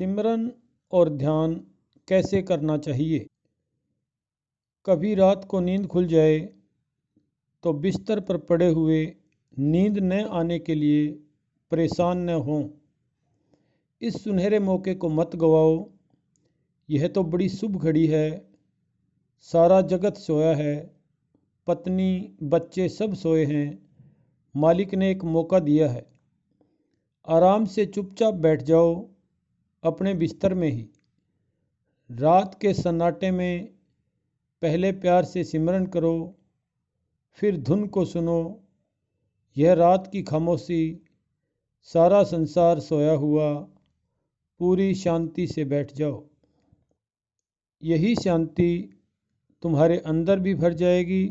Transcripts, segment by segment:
सिमरन और ध्यान कैसे करना चाहिए? कभी रात को नींद खुल जाए तो बिस्तर पर पड़े हुए नींद न आने के लिए परेशान न हों। इस सुनहरे मौके को मत गवाओ। यह तो बड़ी शुभ घड़ी है। सारा जगत सोया है। पत्नी, बच्चे सब सोए हैं। मालिक ने एक मौका दिया है। आराम से चुपचाप बैठ जाओ। अपने बिस्तर में ही। रात के सन्नाटे में पहले प्यार से सिमरन करो, फिर धुन को सुनो। यह रात की खामोशी, सारा संसार सोया हुआ, पूरी शांति से बैठ जाओ। यही शांति तुम्हारे अंदर भी भर जाएगी,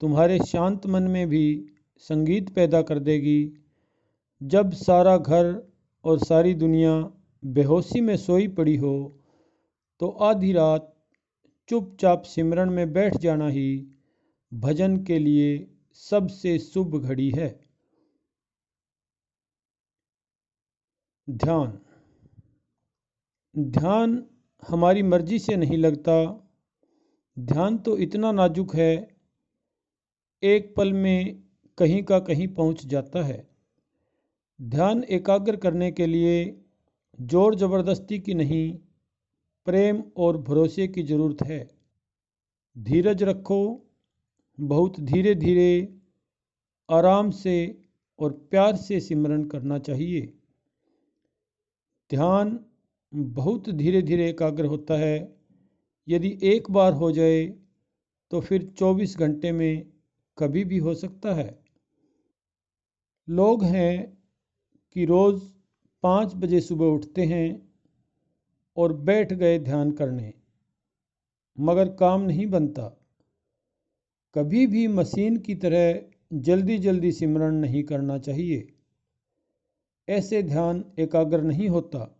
तुम्हारे शांत मन में भी संगीत पैदा कर देगी। जब सारा घर और सारी दुनिया बेहोशी में सोई पड़ी हो तो आधी रात चुपचाप सिमरन में बैठ जाना ही भजन के लिए सबसे शुभ घड़ी है। ध्यान। ध्यान हमारी मर्ज़ी से नहीं लगता। ध्यान तो इतना नाजुक है, एक पल में कहीं का कहीं पहुँच जाता है। ध्यान एकाग्र करने के लिए ज़ोर ज़बरदस्ती की नहीं, प्रेम और भरोसे की ज़रूरत है। धीरज रखो, बहुत धीरे धीरे आराम से और प्यार से सिमरन करना चाहिए। ध्यान बहुत धीरे धीरे एकाग्र होता है। यदि एक बार हो जाए तो फिर 24 घंटे में कभी भी हो सकता है। लोग हैं कि रोज़ पाँच बजे सुबह उठते हैं और बैठ गए ध्यान करने, मगर काम नहीं बनता। कभी भी मशीन की तरह जल्दी जल्दी सिमरण नहीं करना चाहिए। ऐसे ध्यान एकाग्र नहीं होता।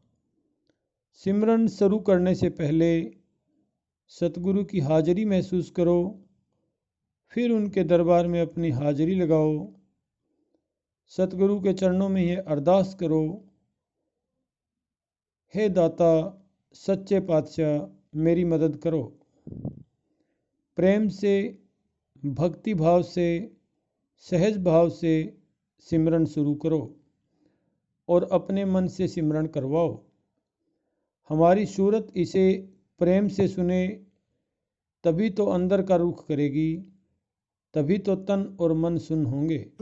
सिमरन शुरू करने से पहले सतगुरु की हाजिरी महसूस करो, फिर उनके दरबार में अपनी हाजिरी लगाओ। सतगुरु के चरणों में ये अरदास करो हे दाता, सच्चे पातशाह, मेरी मदद करो। प्रेम से, भक्ति भाव से, सहज भाव से सिमरन शुरू करो और अपने मन से सिमरन करवाओ। हमारी सूरत इसे प्रेम से सुने, तभी तो अंदर का रुख करेगी, तभी तो तन और मन सुन होंगे।